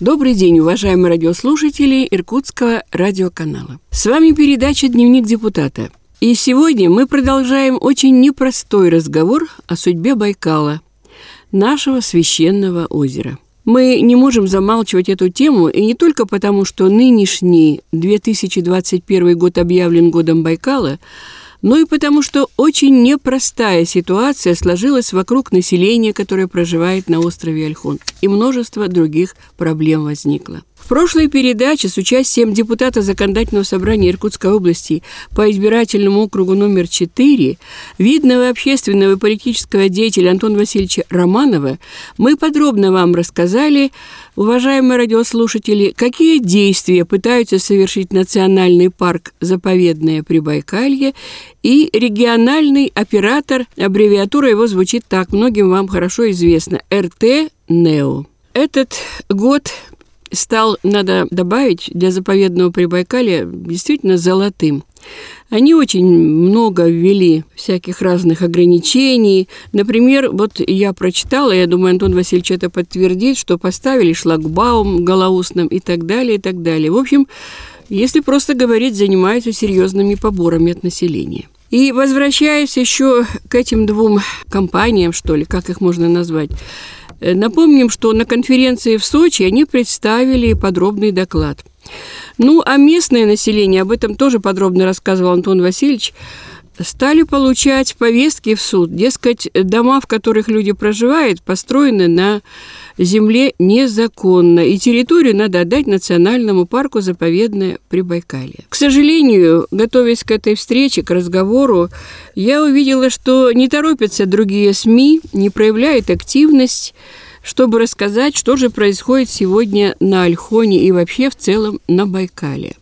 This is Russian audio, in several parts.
Добрый день, уважаемые радиослушатели Иркутского радиоканала. С вами передача «Дневник депутата». И сегодня мы продолжаем очень непростой разговор о судьбе Байкала, нашего священного озера. Мы не можем замалчивать эту тему, и не только потому, что нынешний 2021 год объявлен годом Байкала, но и потому, что очень непростая ситуация сложилась вокруг населения, которое проживает на острове Альхон, и множество других проблем возникло. В прошлой передаче с участием депутата Законодательного собрания Иркутской области по избирательному округу номер 4, видного общественного и политического деятеля Антона Васильевича Романова, мы подробно вам рассказали, уважаемые радиослушатели, какие действия пытаются совершить Национальный парк «Заповедное Прибайкалье» и региональный оператор, аббревиатура его звучит так, многим вам хорошо известно, РТ «НЕО». Этот год стал, надо добавить, для заповедного Прибайкалья действительно золотым. Они очень много ввели всяких разных ограничений. Например, вот я прочитала, я думаю, Антон Васильевич это подтвердит, что поставили шлагбаум голоусным и так далее, и так далее. В общем, если просто говорить, занимаются серьезными поборами от населения. И возвращаясь еще к этим двум компаниям, что ли, как их можно назвать, напомним, что на конференции в Сочи они представили подробный доклад. Ну, а местное население, об этом тоже подробно рассказывал Антон Васильевич, стали получать повестки в суд. Дескать, дома, в которых люди проживают, построены на земле незаконно, и территорию надо отдать национальному парку заповедное Прибайкалье. К сожалению, готовясь к этой встрече, к разговору, я увидела, что не торопятся другие СМИ, не проявляют активность, чтобы рассказать, что же происходит сегодня на Альхоне и вообще в целом на Байкале.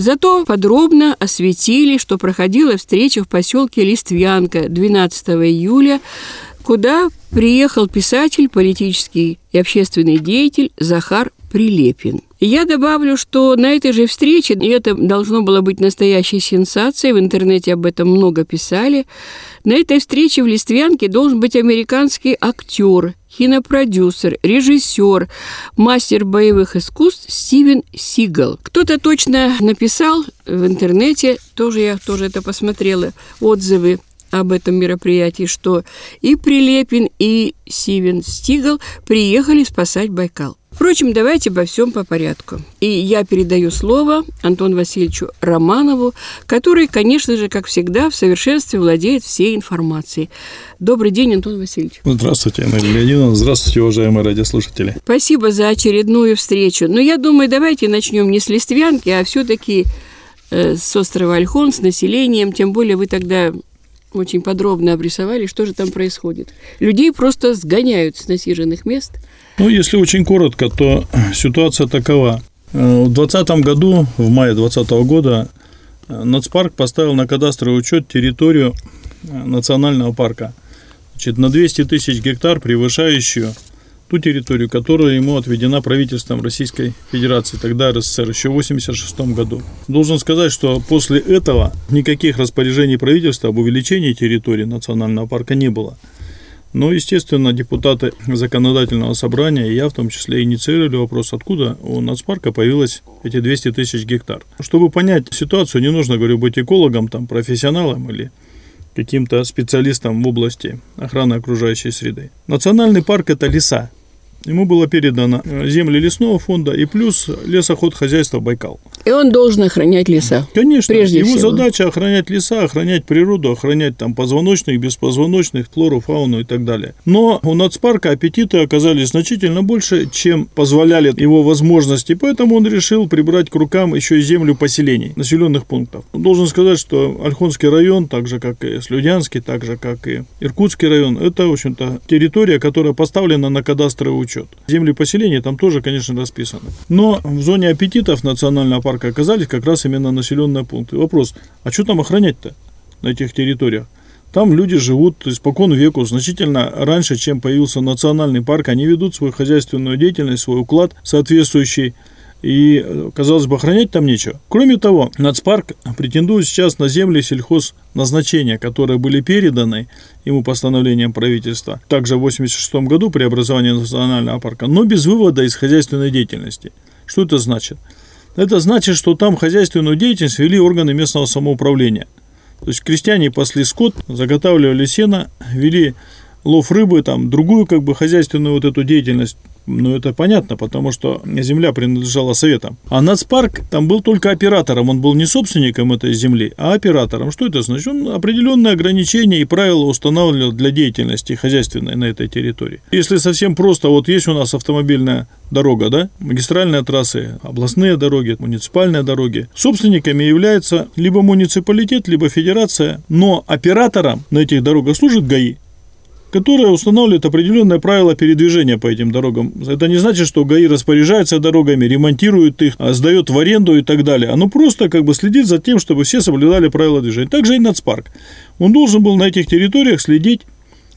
Зато подробно осветили, что проходила встреча в поселке Листвянка 12 июля куда приехал писатель, политический и общественный деятель Захар Прилепин. Я добавлю, что на этой же встрече, и это должно было быть настоящей сенсацией, в интернете об этом много писали, на этой встрече в Листвянке должен быть американский актер, кинопродюсер, режиссер, мастер боевых искусств Стивен Сигал. Кто-то точно написал в интернете, тоже я тоже это посмотрела, отзывы, об этом мероприятии, что и Прилепин, и Сивен Стигл приехали спасать Байкал. Впрочем, давайте обо всем по порядку. И я передаю слово Антону Васильевичу Романову, который, конечно же, как всегда, в совершенстве владеет всей информацией. Добрый день, Антон Васильевич. Здравствуйте, Анна Леонидовна. Здравствуйте, уважаемые радиослушатели. Спасибо за очередную встречу. Но я думаю, давайте начнем не с Листвянки, а все-таки э, с острова Альхон, с населением. Тем более вы тогда очень подробно обрисовали, что же там происходит. Людей просто сгоняют с насиженных мест. Ну, если очень коротко, то ситуация такова. Э, в 2020 году, в мае 2020 года, э, Нацпарк поставил на кадастровый учет территорию э, национального парка. Значит, на 200 тысяч гектар, превышающую ту территорию, которая ему отведена правительством Российской Федерации, тогда РСФСР, еще в 1986 году. Должен сказать, что после этого никаких распоряжений правительства об увеличении территории национального парка не было. Но, естественно, депутаты законодательного собрания, и я в том числе, инициировали вопрос, откуда у нацпарка появилось эти 200 тысяч гектар. Чтобы понять ситуацию, не нужно, говорю, быть экологом, там, профессионалом или каким-то специалистом в области охраны окружающей среды. Национальный парк – это леса, Ему было передано э, земли лесного фонда и плюс лесоход хозяйства Байкал. И он должен охранять леса. Конечно. Прежде его всего. задача охранять леса, охранять природу, охранять там позвоночных, беспозвоночных, флору, фауну и так далее. Но у нацпарка аппетиты оказались значительно больше, чем позволяли его возможности, поэтому он решил прибрать к рукам еще и землю поселений, населенных пунктов. Должен сказать, что Ольхонский район, так же как и Слюдянский, так же как и Иркутский район, это, в общем-то, территория, которая поставлена на кадастровый учет. Земли поселения там тоже, конечно, расписаны. Но в зоне аппетитов национального парка оказались как раз именно населенные пункты. Вопрос, а что там охранять-то на этих территориях? Там люди живут испокон веку, значительно раньше, чем появился национальный парк. Они ведут свою хозяйственную деятельность, свой уклад соответствующий И, казалось бы, охранять там нечего. Кроме того, нацпарк претендует сейчас на земли сельхозназначения, которые были переданы ему постановлением правительства, также в 1986 году при образовании национального парка, но без вывода из хозяйственной деятельности. Что это значит? Это значит, что там хозяйственную деятельность вели органы местного самоуправления. То есть крестьяне пасли скот, заготавливали сено, вели лов рыбы, там, другую как бы хозяйственную вот эту деятельность ну, это понятно, потому что земля принадлежала советам. А нацпарк там был только оператором, он был не собственником этой земли, а оператором. Что это значит? Он определенные ограничения и правила устанавливал для деятельности хозяйственной на этой территории. Если совсем просто, вот есть у нас автомобильная дорога, да, магистральные трассы, областные дороги, муниципальные дороги. Собственниками является либо муниципалитет, либо федерация, но оператором на этих дорогах служит ГАИ которая устанавливает определенные правила передвижения по этим дорогам. Это не значит, что ГАИ распоряжается дорогами, ремонтирует их, а сдает в аренду и так далее. Оно просто как бы следит за тем, чтобы все соблюдали правила движения. Также и нацпарк. Он должен был на этих территориях следить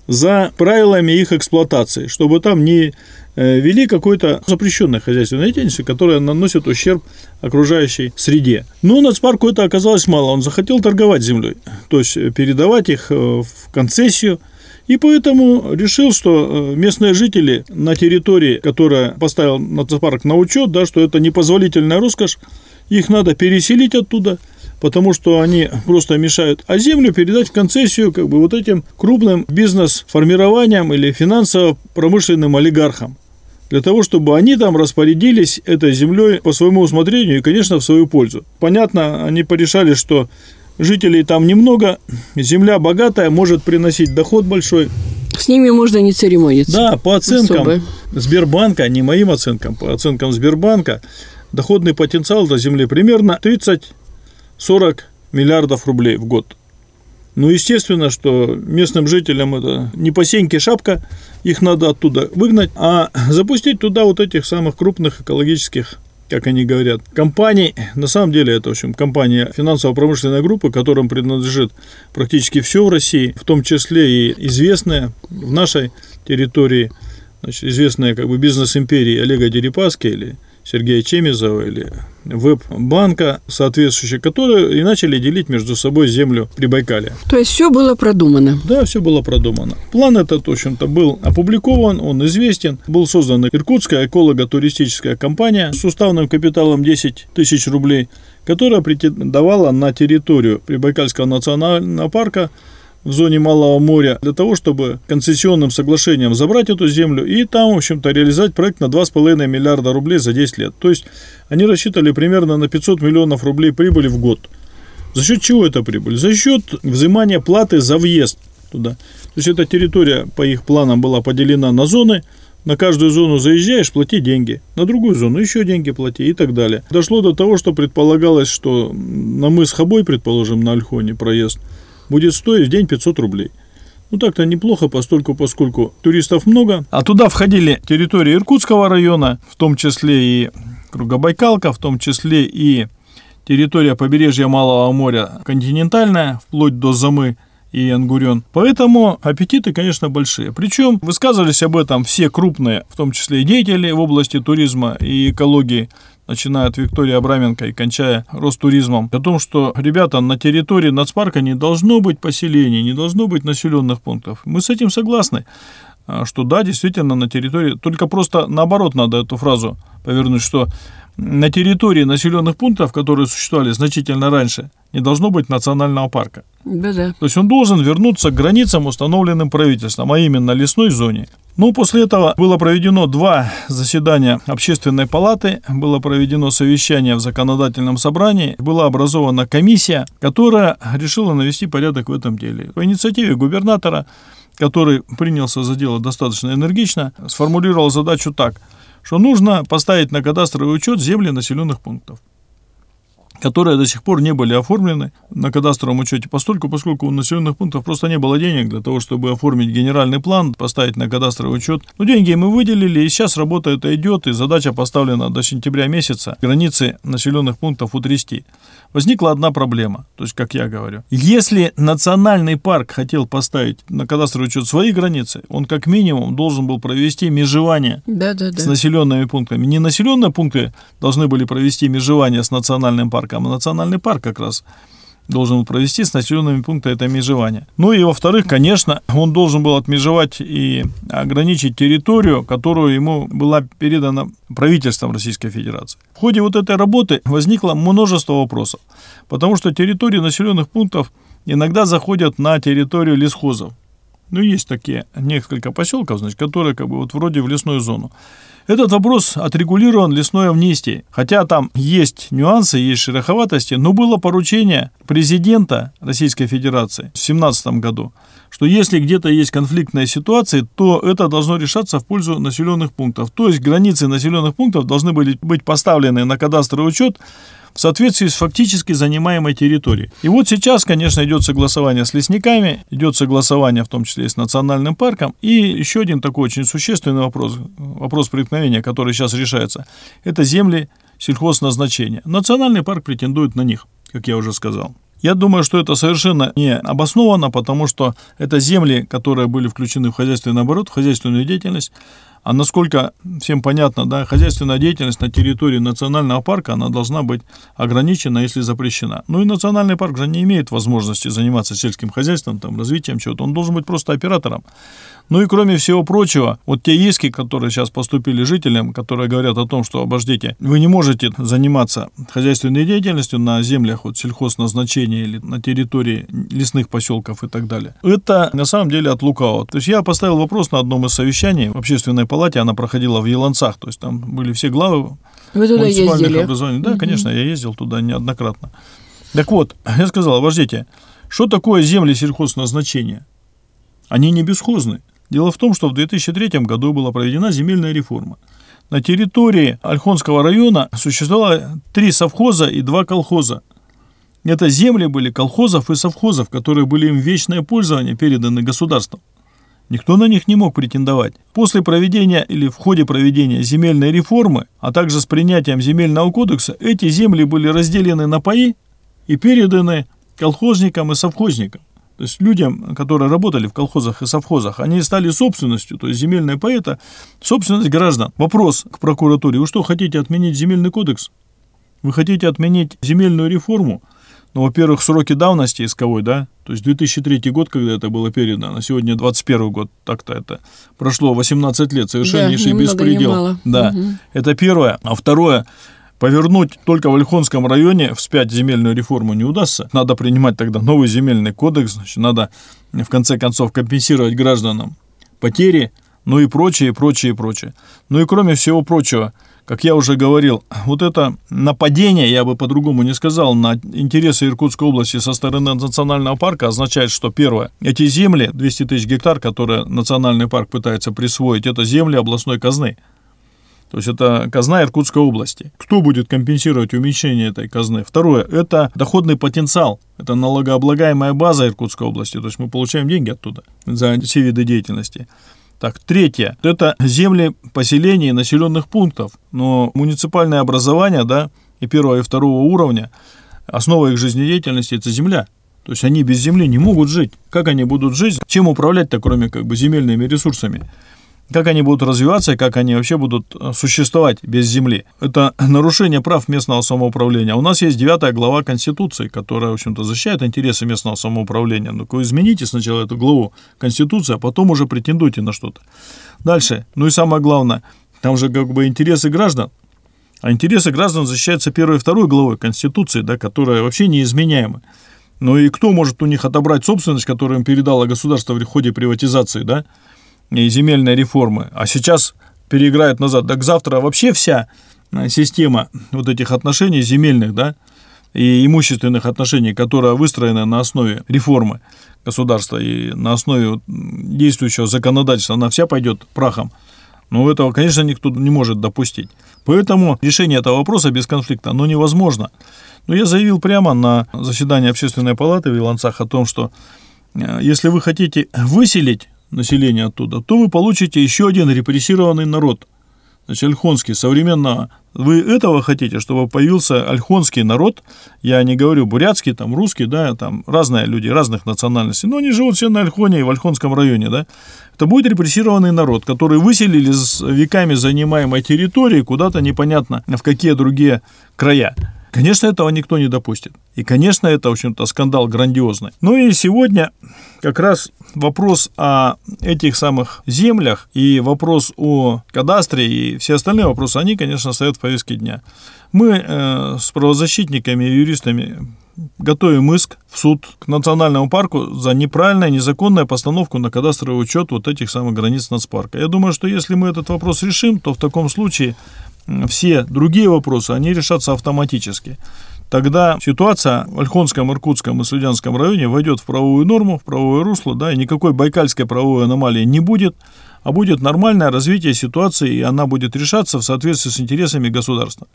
за правилами их эксплуатации, чтобы там не э, вели какой-то запрещенной хозяйственной деятельности, которая наносит ущерб окружающей среде. Но нацпарку это оказалось мало, он захотел торговать землей, то есть передавать их э, в концессию – и поэтому решил, что э, местные жители на территории, которая поставил нацпарк на учет, да, что это непозволительная роскошь, их надо переселить оттуда, потому что они просто мешают, а землю передать в концессию как бы вот этим крупным бизнес-формированиям или финансово-промышленным олигархам для того, чтобы они там распорядились этой землей по своему усмотрению и, конечно, в свою пользу. Понятно, они порешали, что жителей там немного, земля богатая, может приносить доход большой. С ними можно не церемониться. Да, по оценкам Особо. Сбербанка, не моим оценкам, по оценкам Сбербанка, доходный потенциал до земли примерно 30-40 миллиардов рублей в год. Ну, естественно, что местным жителям это не по сеньке шапка, их надо оттуда выгнать, а запустить туда вот этих самых крупных экологических как они говорят, компаний, на самом деле это, в общем, компания финансово-промышленная группа, которым принадлежит практически все в России, в том числе и известная в нашей территории, значит, известная как бы бизнес-империя Олега Дерипаски или Сергея Чемизова или веб-банка соответствующие, которые и начали делить между собой землю при Байкале. То есть все было продумано? Да, все было продумано. План этот, в общем-то, был опубликован, он известен. Был создан Иркутская эколого-туристическая компания с уставным капиталом 10 тысяч рублей, которая претендовала на территорию Прибайкальского национального парка в зоне Малого моря для того, чтобы концессионным соглашением забрать эту землю и там, в общем-то, реализовать проект на 2,5 миллиарда рублей за 10 лет. То есть они рассчитывали примерно на 500 миллионов рублей прибыли в год. За счет чего это прибыль? За счет взимания платы за въезд туда. То есть эта территория по их планам была поделена на зоны, на каждую зону заезжаешь, плати деньги. На другую зону еще деньги плати и так далее. Дошло до того, что предполагалось, что на мыс Хабой, предположим, на Альхоне проезд – будет стоить в день 500 рублей. Ну, так-то неплохо, постольку, поскольку туристов много. А туда входили территории Иркутского района, в том числе и Кругобайкалка, в том числе и территория побережья Малого моря континентальная, вплоть до Замы и Ангурен. Поэтому аппетиты, конечно, большие. Причем высказывались об этом все крупные, в том числе и деятели в области туризма и экологии начиная от Виктории Абраменко и кончая Ростуризмом, о том, что, ребята, на территории нацпарка не должно быть поселений, не должно быть населенных пунктов. Мы с этим согласны, а, что да, действительно, на территории, только просто наоборот надо эту фразу повернуть, что на территории населенных пунктов, которые существовали значительно раньше, не должно быть национального парка. Да-да. То есть он должен вернуться к границам, установленным правительством, а именно лесной зоне. Ну, после этого было проведено два заседания общественной палаты, было проведено совещание в законодательном собрании, была образована комиссия, которая решила навести порядок в этом деле. По инициативе губернатора, который принялся за дело достаточно энергично, сформулировал задачу так, что нужно поставить на кадастровый учет земли населенных пунктов. Которые до сих пор не были оформлены на кадастровом учете, постольку, поскольку у населенных пунктов просто не было денег для того, чтобы оформить генеральный план, поставить на кадастровый учет. Но деньги мы выделили, и сейчас работа эта идет, и задача поставлена до сентября месяца границы населенных пунктов утрясти. Возникла одна проблема, то есть, как я говорю. Если национальный парк хотел поставить на кадастровый учет свои границы, он как минимум должен был провести межевание да, да, да. с населенными пунктами. Не населенные пункты должны были провести межевание с национальным парком, а национальный парк как раз должен провести с населенными пунктами это межевание. Ну и во-вторых, конечно, он должен был отмежевать и ограничить территорию, которую ему была передана правительством Российской Федерации. В ходе вот этой работы возникло множество вопросов, потому что территории населенных пунктов иногда заходят на территорию лесхозов. Ну, есть такие несколько поселков, значит, которые как бы вот вроде в лесную зону. Этот вопрос отрегулирован лесной амнистией. Хотя там есть нюансы, есть шероховатости, но было поручение президента Российской Федерации в 2017 году, что если где-то есть конфликтная ситуация, то это должно решаться в пользу населенных пунктов. То есть границы населенных пунктов должны были быть поставлены на кадастровый учет в соответствии с фактически занимаемой территорией. И вот сейчас, конечно, идет согласование с лесниками, идет согласование в том числе и с национальным парком. И еще один такой очень существенный вопрос, вопрос преткновения, который сейчас решается, это земли сельхозназначения. Национальный парк претендует на них, как я уже сказал. Я думаю, что это совершенно не обосновано, потому что это земли, которые были включены в хозяйственный оборот, в хозяйственную деятельность, а насколько всем понятно, да, хозяйственная деятельность на территории национального парка, она должна быть ограничена, если запрещена. Ну и национальный парк же не имеет возможности заниматься сельским хозяйством, там, развитием чего-то. Он должен быть просто оператором. Ну и кроме всего прочего, вот те иски, которые сейчас поступили жителям, которые говорят о том, что, обождите, вы не можете заниматься хозяйственной деятельностью на землях вот сельхозназначения или на территории лесных поселков и так далее. Это на самом деле от лукавого. То есть я поставил вопрос на одном из совещаний в общественной палате, она проходила в Еланцах, то есть там были все главы вы туда ездили? образований. Да, угу. конечно, я ездил туда неоднократно. Так вот, я сказал, обождите, что такое земли сельхозназначения? Они не бесхозны. Дело в том, что в 2003 году была проведена земельная реформа. На территории Ольхонского района существовало три совхоза и два колхоза. Это земли были колхозов и совхозов, которые были им вечное пользование переданы государством. Никто на них не мог претендовать. После проведения или в ходе проведения земельной реформы, а также с принятием земельного кодекса, эти земли были разделены на паи и переданы колхозникам и совхозникам. То есть людям, которые работали в колхозах и совхозах, они стали собственностью, то есть земельная паи – это собственность граждан. Вопрос к прокуратуре. Вы что, хотите отменить земельный кодекс? Вы хотите отменить земельную реформу? Ну, во-первых, сроки давности исковой, да, то есть 2003 год, когда это было передано, сегодня 21 год, так-то это прошло 18 лет, совершеннейший да, беспредел. Да, угу. это первое. А второе, Повернуть только в Ольхонском районе вспять земельную реформу не удастся. Надо принимать тогда новый земельный кодекс, значит, надо в конце концов компенсировать гражданам потери, ну и прочее, прочее, прочее. Ну и кроме всего прочего, как я уже говорил, вот это нападение, я бы по-другому не сказал, на интересы Иркутской области со стороны национального парка означает, что первое, эти земли, 200 тысяч гектар, которые национальный парк пытается присвоить, это земли областной казны. То есть это казна Иркутской области. Кто будет компенсировать уменьшение этой казны? Второе, это доходный потенциал. Это налогооблагаемая база Иркутской области. То есть мы получаем деньги оттуда за все виды деятельности. Так, третье, это земли поселений населенных пунктов. Но муниципальное образование, да, и первого, и второго уровня, основа их жизнедеятельности – это земля. То есть они без земли не могут жить. Как они будут жить? Чем управлять-то, кроме как бы земельными ресурсами? Как они будут развиваться как они вообще будут э, существовать без земли. Это нарушение прав местного самоуправления. У нас есть девятая глава Конституции, которая, в общем-то, защищает интересы местного самоуправления. Ну, вы измените сначала эту главу Конституции, а потом уже претендуйте на что-то. Дальше. Ну и самое главное, там же как бы интересы граждан. А интересы граждан защищаются первой и второй главой Конституции, да, которая вообще неизменяема. Ну и кто может у них отобрать собственность, которую им передало государство в ходе приватизации, да? И земельной реформы, а сейчас переиграют назад. Так завтра вообще вся э, система вот этих отношений земельных, да, и имущественных отношений, которая выстроена на основе реформы государства и на основе действующего законодательства, она вся пойдет прахом. Но этого, конечно, никто не может допустить. Поэтому решение этого вопроса без конфликта, оно невозможно. Но я заявил прямо на заседании общественной палаты в Иланцах о том, что э, если вы хотите выселить население оттуда, то вы получите еще один репрессированный народ, значит, альхонский, современного. Вы этого хотите, чтобы появился альхонский народ, я не говорю бурятский, там, русский, да, там разные люди, разных национальностей, но они живут все на Альхоне и в Альхонском районе, да, это будет репрессированный народ, который выселили с веками занимаемой территории куда-то непонятно в какие другие края. Конечно, этого никто не допустит. И, конечно, это, в общем-то, скандал грандиозный. Ну и сегодня как раз вопрос о этих самых землях и вопрос о кадастре и все остальные вопросы, они, конечно, стоят в повестке дня. Мы э, с правозащитниками и юристами готовим иск в суд к национальному парку за неправильную, незаконную постановку на кадастровый учет вот этих самых границ нацпарка. Я думаю, что если мы этот вопрос решим, то в таком случае все другие вопросы, они решатся автоматически. Тогда ситуация в Ольхонском, Иркутском и Слюдянском районе войдет в правовую норму, в правовое русло, да, и никакой байкальской правовой аномалии не будет, а будет нормальное развитие ситуации, и она будет решаться в соответствии с интересами государства.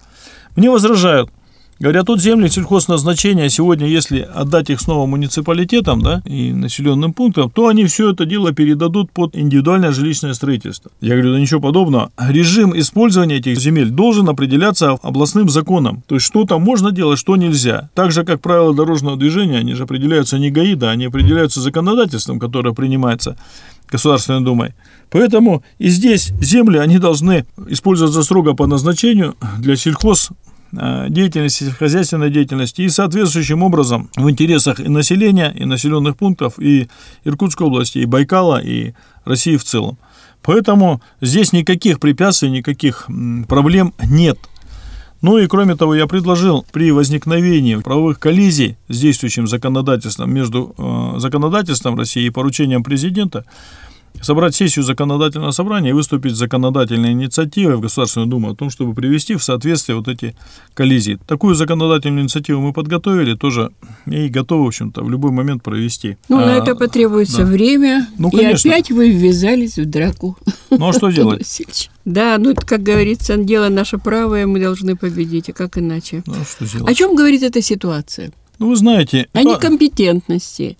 Мне возражают, Говорят, тут земли сельхозназначения сегодня, если отдать их снова муниципалитетам да, и населенным пунктам, то они все это дело передадут под индивидуальное жилищное строительство. Я говорю, да ничего подобного. Режим использования этих земель должен определяться областным законом. То есть, что там можно делать, что нельзя. Так же, как правила дорожного движения, они же определяются не ГАИДа, они определяются законодательством, которое принимается Государственной Думой. Поэтому и здесь земли, они должны использоваться строго по назначению для сельхоз деятельности, сельскохозяйственной деятельности и соответствующим образом в интересах и населения, и населенных пунктов, и Иркутской области, и Байкала, и России в целом. Поэтому здесь никаких препятствий, никаких проблем нет. Ну и кроме того, я предложил при возникновении правовых коллизий с действующим законодательством между э, законодательством России и поручением президента собрать сессию законодательного собрания и выступить с законодательной инициативой в Государственную Думу о том, чтобы привести в соответствие вот эти коллизии. Такую законодательную инициативу мы подготовили тоже и готовы, в общем-то, в любой момент провести. Ну, а, на это потребуется да. время, ну, конечно. и опять вы ввязались в драку. Ну, а что делать? Да, ну, как говорится, дело наше правое, мы должны победить, а как иначе? Ну, что делать? О чем говорит эта ситуация? Ну, вы знаете... О некомпетентности,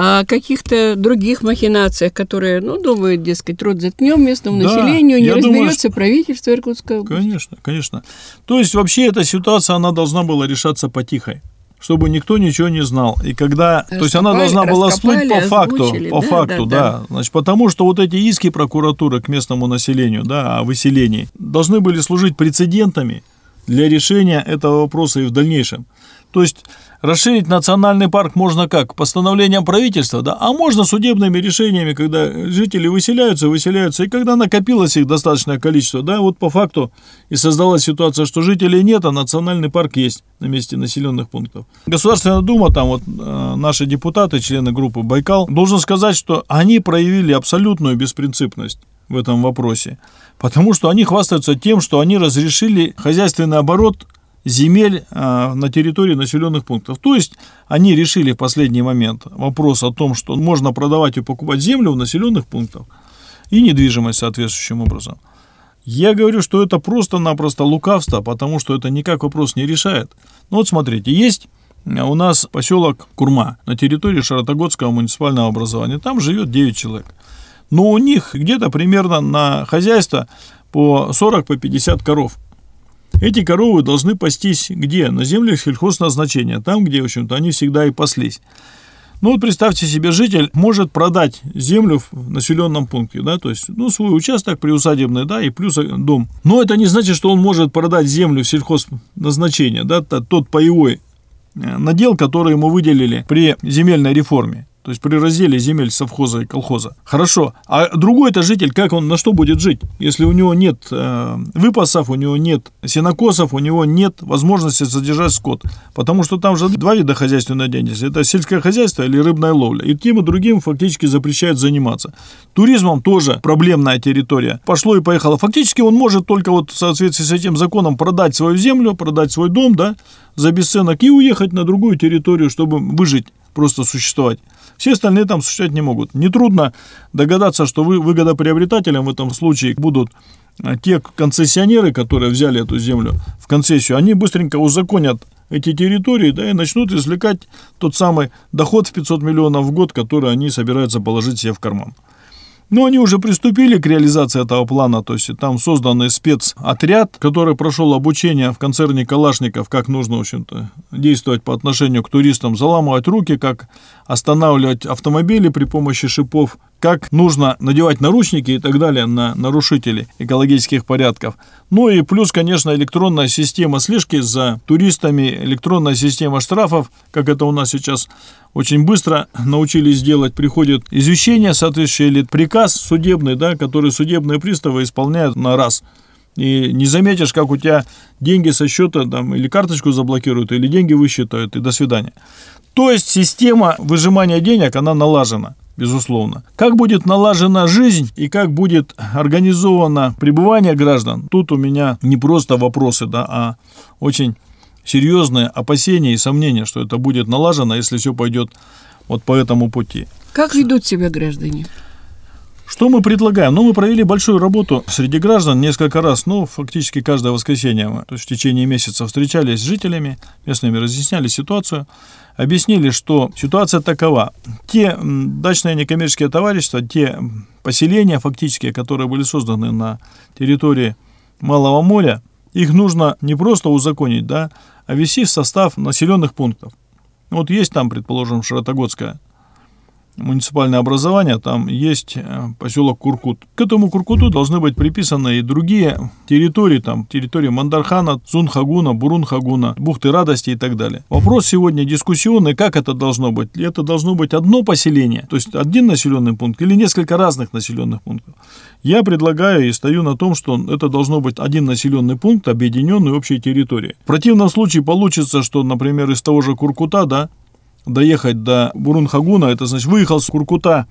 о каких-то других махинациях, которые, ну, думают, дескать, рот заткнем местному да, населению, не разберется думаю, правительство Иркутской области. Конечно, конечно. То есть вообще эта ситуация, она должна была решаться потихой чтобы никто ничего не знал. И когда, то есть она должна была всплыть по факту, по да, факту, да, да. да. Значит, потому что вот эти иски прокуратуры к местному населению, да, о выселении, должны были служить прецедентами для решения этого вопроса и в дальнейшем. То есть Расширить национальный парк можно как? Постановлением правительства, да? А можно судебными решениями, когда жители выселяются, выселяются, и когда накопилось их достаточное количество, да, вот по факту и создалась ситуация, что жителей нет, а национальный парк есть на месте населенных пунктов. Государственная Дума, там вот э, наши депутаты, члены группы Байкал, должен сказать, что они проявили абсолютную беспринципность в этом вопросе, потому что они хвастаются тем, что они разрешили хозяйственный оборот земель а, на территории населенных пунктов. То есть они решили в последний момент вопрос о том, что можно продавать и покупать землю в населенных пунктах и недвижимость соответствующим образом. Я говорю, что это просто-напросто лукавство, потому что это никак вопрос не решает. Ну вот смотрите, есть у нас поселок Курма на территории Шаротогодского муниципального образования. Там живет 9 человек. Но у них где-то примерно на хозяйство по 40-50 по 50 коров. Эти коровы должны пастись где? На землях сельхозназначения, там, где, в общем-то, они всегда и паслись. Ну вот представьте себе, житель может продать землю в населенном пункте, да, то есть, ну, свой участок приусадебный, да, и плюс дом. Но это не значит, что он может продать землю в сельхозназначение, да, тот паевой э, надел, который ему выделили при земельной реформе то есть при разделе земель совхоза и колхоза. Хорошо. А другой это житель, как он, на что будет жить, если у него нет э, выпасов, у него нет сенокосов, у него нет возможности содержать скот. Потому что там же два вида хозяйственной деятельности. Это сельское хозяйство или рыбная ловля. И тем и другим фактически запрещают заниматься. Туризмом тоже проблемная территория. Пошло и поехало. Фактически он может только вот в соответствии с этим законом продать свою землю, продать свой дом, да, за бесценок и уехать на другую территорию, чтобы выжить, просто существовать. Все остальные там существовать не могут. Нетрудно догадаться, что вы, выгодоприобретателем в этом случае будут а, те концессионеры, которые взяли эту землю в концессию, они быстренько узаконят эти территории, да, и начнут извлекать тот самый доход в 500 миллионов в год, который они собираются положить себе в карман. Но они уже приступили к реализации этого плана, то есть там созданный спецотряд, который прошел обучение в концерне Калашников, как нужно, в общем-то, действовать по отношению к туристам, заламывать руки, как останавливать автомобили при помощи шипов, как нужно надевать наручники и так далее на нарушителей экологических порядков. Ну и плюс, конечно, электронная система слежки за туристами, электронная система штрафов, как это у нас сейчас очень быстро научились делать, приходит извещение соответствующее или приказ судебный, да, который судебные приставы исполняют на раз. И не заметишь, как у тебя деньги со счета там, или карточку заблокируют, или деньги высчитают, и до свидания. То есть система выжимания денег, она налажена безусловно. Как будет налажена жизнь и как будет организовано пребывание граждан, тут у меня не просто вопросы, да, а очень серьезные опасения и сомнения, что это будет налажено, если все пойдет вот по этому пути. Как ведут себя граждане? Что мы предлагаем? Ну, мы провели большую работу среди граждан несколько раз, ну, фактически каждое воскресенье мы, то есть в течение месяца встречались с жителями, местными разъясняли ситуацию, объяснили, что ситуация такова. Те дачные некоммерческие товарищества, те поселения фактически, которые были созданы на территории Малого моря, их нужно не просто узаконить, да, а ввести в состав населенных пунктов. Вот есть там, предположим, Широтогодская муниципальное образование, там есть э, поселок Куркут. К этому Куркуту должны быть приписаны и другие территории, там территории Мандархана, Цунхагуна, Бурунхагуна, Бухты Радости и так далее. Вопрос сегодня дискуссионный, как это должно быть? Это должно быть одно поселение, то есть один населенный пункт или несколько разных населенных пунктов. Я предлагаю и стою на том, что это должно быть один населенный пункт, объединенный общей территорией. В противном случае получится, что, например, из того же Куркута, да, доехать до Бурунхагуна, это значит выехал с Куркута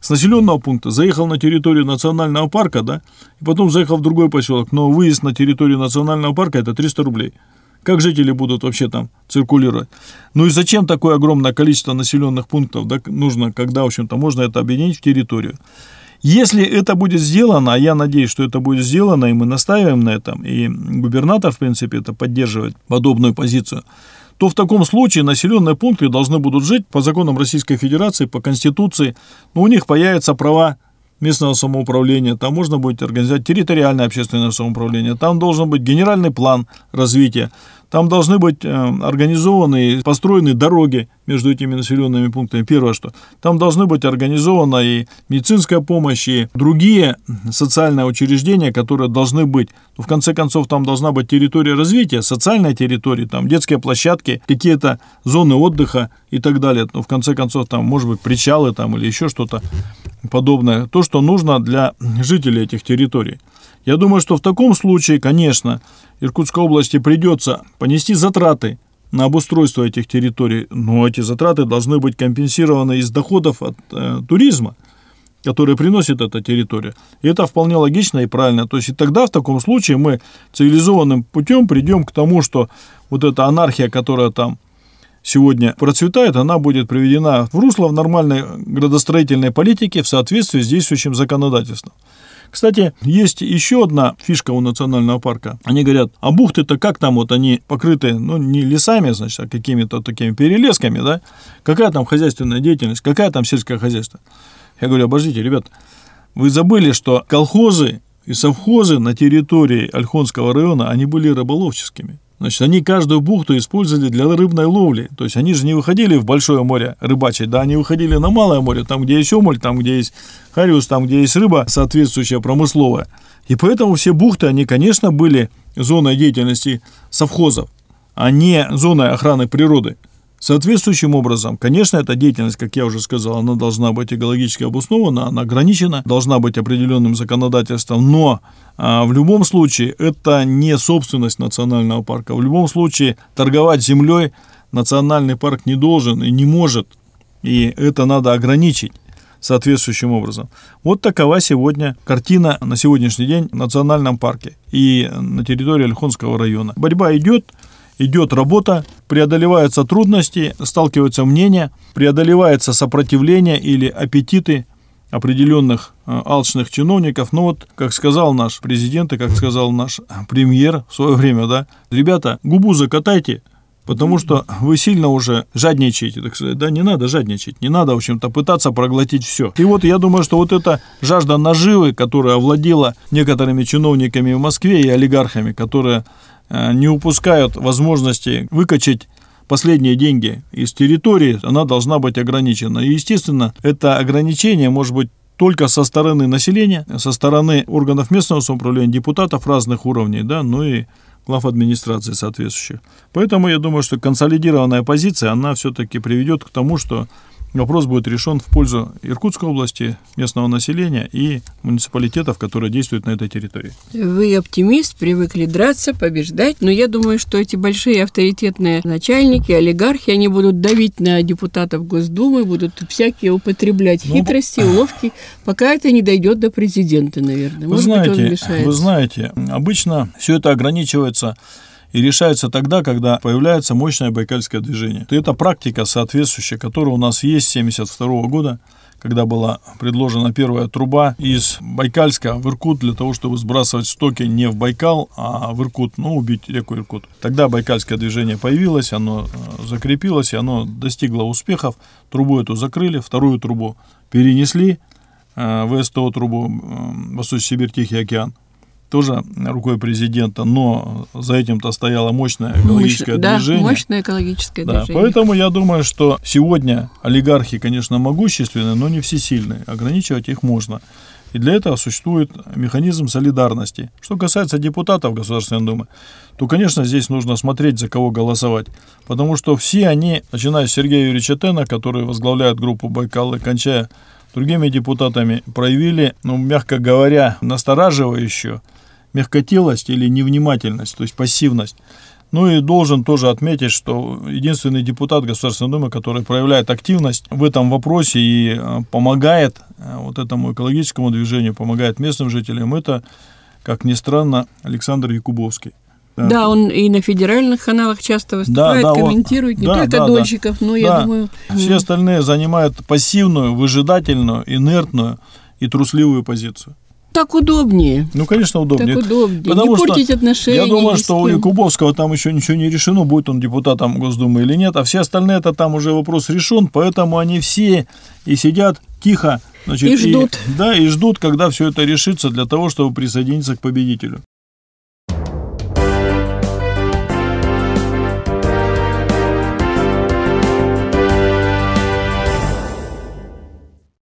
с населенного пункта, заехал на территорию национального парка, да, и потом заехал в другой поселок, но выезд на территорию национального парка это 300 рублей. Как жители будут вообще там циркулировать? Ну и зачем такое огромное количество населенных пунктов да, нужно, когда, в общем-то, можно это объединить в территорию? Если это будет сделано, а я надеюсь, что это будет сделано, и мы настаиваем на этом, и губернатор, в принципе, это поддерживает подобную позицию, то в таком случае населенные пункты должны будут жить по законам Российской Федерации, по Конституции, но у них появятся права местного самоуправления, там можно будет организовать территориальное общественное самоуправление, там должен быть генеральный план развития, там должны быть э, организованы и построены дороги между этими населенными пунктами. Первое, что там должны быть организована и медицинская помощь, и другие социальные учреждения, которые должны быть. В конце концов, там должна быть территория развития, социальная территория, там детские площадки, какие-то зоны отдыха и так далее. Но в конце концов, там, может быть, причалы там или еще что-то подобное. То, что нужно для жителей этих территорий. Я думаю, что в таком случае, конечно, Иркутской области придется понести затраты на обустройство этих территорий, но эти затраты должны быть компенсированы из доходов от э, туризма, который приносит эта территория. И это вполне логично и правильно. То есть и тогда в таком случае мы цивилизованным путем придем к тому, что вот эта анархия, которая там сегодня процветает, она будет приведена в русло в нормальной градостроительной политике в соответствии с действующим законодательством. Кстати, есть еще одна фишка у национального парка. Они говорят, а бухты-то как там вот они покрыты, ну, не лесами, значит, а какими-то такими перелесками, да? Какая там хозяйственная деятельность, какая там сельское хозяйство? Я говорю, обождите, ребят, вы забыли, что колхозы и совхозы на территории Ольхонского района, они были рыболовческими. Значит, они каждую бухту использовали для рыбной ловли. То есть они же не выходили в большое море рыбачить, да, они выходили на малое море, там, где есть омоль, там, где есть хариус, там, где есть рыба соответствующая промысловая. И поэтому все бухты, они, конечно, были зоной деятельности совхозов, а не зоной охраны природы. Соответствующим образом, конечно, эта деятельность, как я уже сказал, она должна быть экологически обоснована, она ограничена, должна быть определенным законодательством, но а, в любом случае это не собственность национального парка. В любом случае торговать землей национальный парк не должен и не может, и это надо ограничить соответствующим образом. Вот такова сегодня картина на сегодняшний день в национальном парке и на территории Ольхонского района. Борьба идет, идет работа, преодолеваются трудности, сталкиваются мнения, преодолевается сопротивление или аппетиты определенных э, алчных чиновников. Но вот, как сказал наш президент и как сказал наш премьер в свое время, да, ребята, губу закатайте, Потому что вы сильно уже жадничаете, так сказать. Да, не надо жадничать, не надо, в общем-то, пытаться проглотить все. И вот я думаю, что вот эта жажда наживы, которая овладела некоторыми чиновниками в Москве и олигархами, которые э, не упускают возможности выкачать последние деньги из территории, она должна быть ограничена. И, естественно, это ограничение может быть только со стороны населения, со стороны органов местного самоуправления, депутатов разных уровней, да, ну и глав администрации соответствующих. Поэтому я думаю, что консолидированная позиция, она все-таки приведет к тому, что вопрос будет решен в пользу Иркутской области, местного населения и муниципалитетов, которые действуют на этой территории. Вы оптимист, привыкли драться, побеждать, но я думаю, что эти большие авторитетные начальники, олигархи, они будут давить на депутатов Госдумы, будут всякие употреблять ну, хитрости, уловки, пока это не дойдет до президента, наверное. Вы Может знаете, быть, вы знаете, обычно все это ограничивается и решается тогда, когда появляется мощное байкальское движение. Это практика соответствующая, которая у нас есть с 1972 года, когда была предложена первая труба из Байкальска в Иркут для того, чтобы сбрасывать стоки не в Байкал, а в Иркут, ну, убить реку Иркут. Тогда байкальское движение появилось, оно э, закрепилось, и оно достигло успехов. Трубу эту закрыли, вторую трубу перенесли э, в СТО трубу Восточно-Сибирь-Тихий океан тоже рукой президента, но за этим-то стояло мощное экологическое Мощь, движение. Да, мощное экологическое да, движение. Поэтому я думаю, что сегодня олигархи, конечно, могущественные, но не всесильные. Ограничивать их можно. И для этого существует механизм солидарности. Что касается депутатов Государственной Думы, то, конечно, здесь нужно смотреть, за кого голосовать. Потому что все они, начиная с Сергея Юрьевича Тена, который возглавляет группу Байкал, и кончая другими депутатами, проявили, ну, мягко говоря, настораживающую мягкотелость или невнимательность, то есть пассивность. Ну и должен тоже отметить, что единственный депутат Государственной Думы, который проявляет активность в этом вопросе и э, помогает э, вот этому экологическому движению, помогает местным жителям, это, как ни странно, Александр Якубовский. Да. да, он и на федеральных каналах часто выступает, да, да, комментирует, он, не да, только да, Дольщиков, да. но, я да. думаю... Все остальные занимают пассивную, выжидательную, инертную и трусливую позицию. Так удобнее. Ну, конечно, удобнее. Так удобнее. Потому не портить что отношения. Я думаю, что у Якубовского там еще ничего не решено, будет он депутатом Госдумы или нет, а все остальные это там уже вопрос решен, поэтому они все и сидят тихо. Значит, и ждут. И, да, и ждут, когда все это решится для того, чтобы присоединиться к победителю.